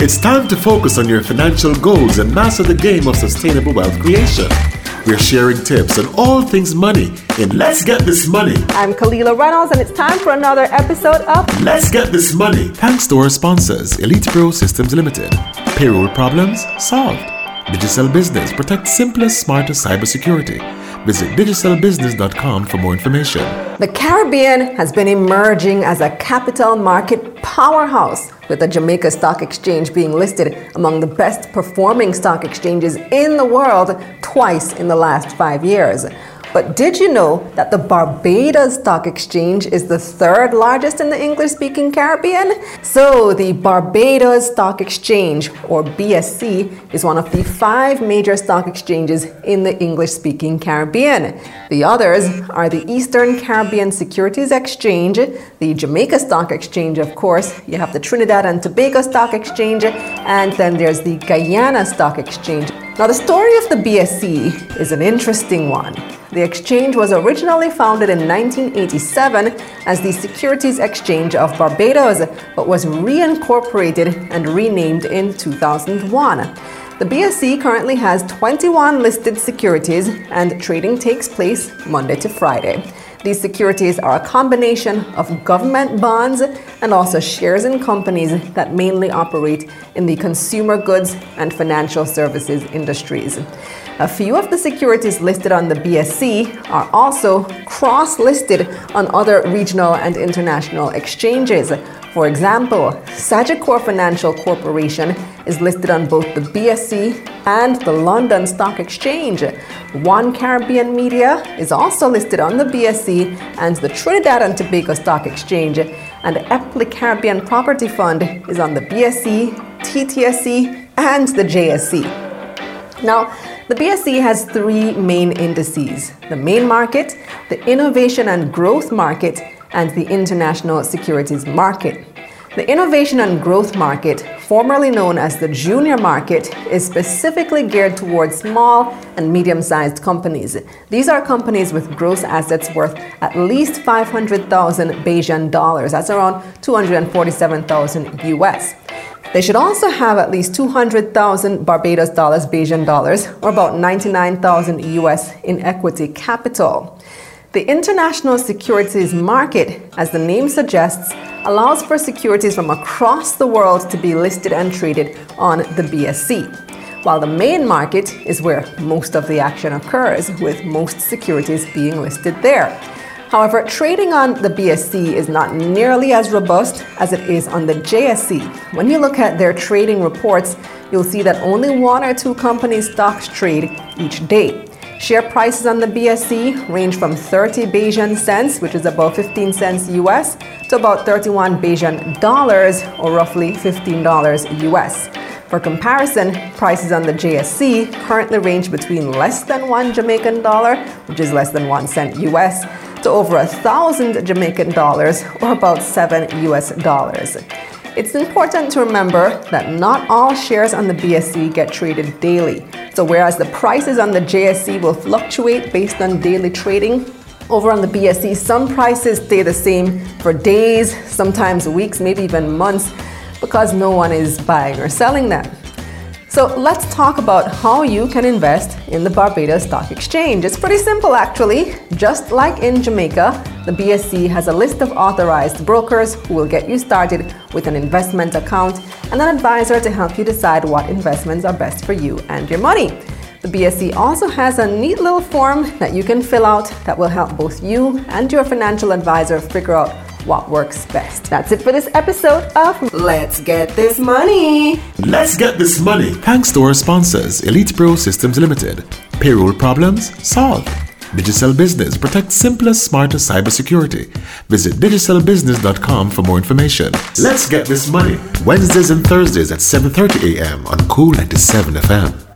It's time to focus on your financial goals and master the game of sustainable wealth creation. We're sharing tips on all things money in Let's Get This Money. I'm Kalila Reynolds, and it's time for another episode of Let's Get This Money. Thanks to our sponsors, Elite Pro Systems Limited. Payroll problems solved. Digital Business protect simplest, smartest cybersecurity. Visit digitalbusiness.com for more information. The Caribbean has been emerging as a capital market powerhouse, with the Jamaica Stock Exchange being listed among the best performing stock exchanges in the world twice in the last five years. But did you know that the Barbados Stock Exchange is the third largest in the English speaking Caribbean? So, the Barbados Stock Exchange, or BSE, is one of the five major stock exchanges in the English speaking Caribbean. The others are the Eastern Caribbean Securities Exchange, the Jamaica Stock Exchange, of course, you have the Trinidad and Tobago Stock Exchange, and then there's the Guyana Stock Exchange. Now, the story of the BSE is an interesting one. The exchange was originally founded in 1987 as the Securities Exchange of Barbados, but was reincorporated and renamed in 2001. The BSE currently has 21 listed securities and trading takes place Monday to Friday. These securities are a combination of government bonds and also shares in companies that mainly operate in the consumer goods and financial services industries. A few of the securities listed on the BSE are also cross listed on other regional and international exchanges. For example, Sagicor Financial Corporation is listed on both the BSE and the London Stock Exchange. One Caribbean Media is also listed on the BSE and the Trinidad and Tobago Stock Exchange. And Eppley Caribbean Property Fund is on the BSE, TTSE, and the JSE. Now, the BSE has three main indices the main market, the innovation and growth market, and the international securities market. The innovation and growth market, formerly known as the junior market, is specifically geared towards small and medium sized companies. These are companies with gross assets worth at least 500,000 Bajan dollars, that's around 247,000 US. They should also have at least 200,000 Barbados dollars, Bajan dollars, or about 99,000 US in equity capital. The international securities market, as the name suggests, allows for securities from across the world to be listed and traded on the BSE, while the main market is where most of the action occurs, with most securities being listed there. However, trading on the BSE is not nearly as robust as it is on the JSE. When you look at their trading reports, you'll see that only one or two companies' stocks trade each day. Share prices on the BSE range from 30 Bajan cents, which is about 15 cents US, to about 31 Bajan dollars, or roughly $15 US. For comparison, prices on the JSE currently range between less than one Jamaican dollar, which is less than one cent US, to over a thousand Jamaican dollars or about seven US dollars. It's important to remember that not all shares on the BSE get traded daily. So, whereas the prices on the JSE will fluctuate based on daily trading, over on the BSE, some prices stay the same for days, sometimes weeks, maybe even months, because no one is buying or selling them. So let's talk about how you can invest in the Barbados Stock Exchange. It's pretty simple actually. Just like in Jamaica, the BSE has a list of authorized brokers who will get you started with an investment account and an advisor to help you decide what investments are best for you and your money. The BSE also has a neat little form that you can fill out that will help both you and your financial advisor figure out what works best. That's it for this episode of Let's Get This Money. Let's Get This Money. Thanks to our sponsors, Elite Pro Systems Limited. Payroll problems solved. Digital Business protect simplest, smartest cybersecurity. Visit digitalbusiness.com for more information. Let's get this money. Wednesdays and Thursdays at 7:30 a.m. on Kool 97 FM.